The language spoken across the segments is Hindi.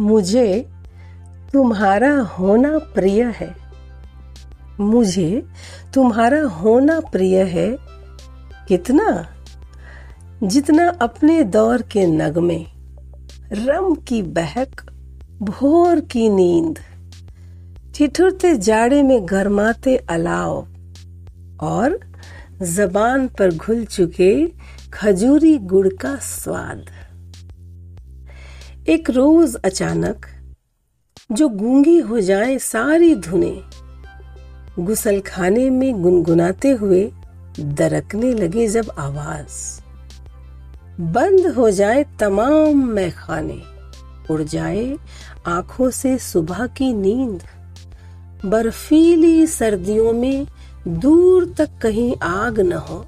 मुझे तुम्हारा होना प्रिय है। मुझे तुम्हारा होना प्रिय है कितना? जितना अपने दौर के नगमे, रम की बहक, भोर की नींद, ठिठुरते जाड़े में गरमाते अलाव, और जबान पर घुल चुके खजूरी गुड़ का स्वाद। एक रोज अचानक जो गूँगी हो जाए सारी धुने, गुसल खाने में गुनगुनाते हुए दरकने लगे जब आवाज़। बंद हो जाए तमाम मैखाने, उड़ जाए आँखों से सुबह की नींद। बर्फीली सर्दियों में दूर तक कहीं आग न हो,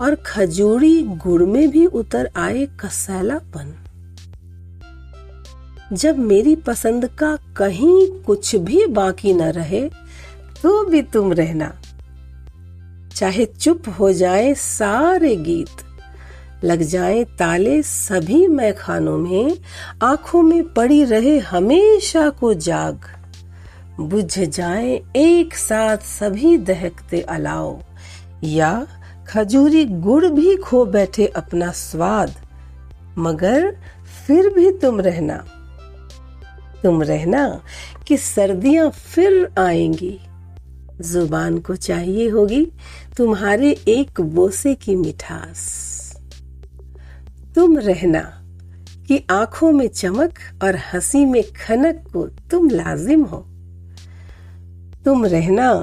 और खजूरी गुड़ में भी उतर आए कसैलापन। जब मेरी पसंद का कहीं कुछ भी बाकी न रहे तो भी तुम रहना। चाहे चुप हो जाए सारे गीत, लग जाए ताले सभी मैखानों में, आँखों में पड़ी रहे हमेशा को जाग। बुझ जाए एक साथ सभी दहकते अलाव, या खजूरी गुड़ भी खो बैठे अपना स्वाद, मगर फिर भी तुम रहना। तुम रहना कि सर्दियाँ फिर आएँगी। ज़ुबान को चाहिए होगी तुम्हारे एक बोसे की मिठास। तुम रहना कि आँखों में चमक और हँसी में खनक को तुम लाजिम हो। तुम रहना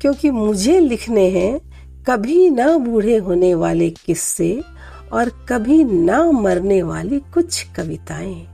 क्योंकि मुझे लिखने हैं, कभी ना बूढ़े होने वाले किस्से और कभी ना मरने वाली कुछ कविताएँ।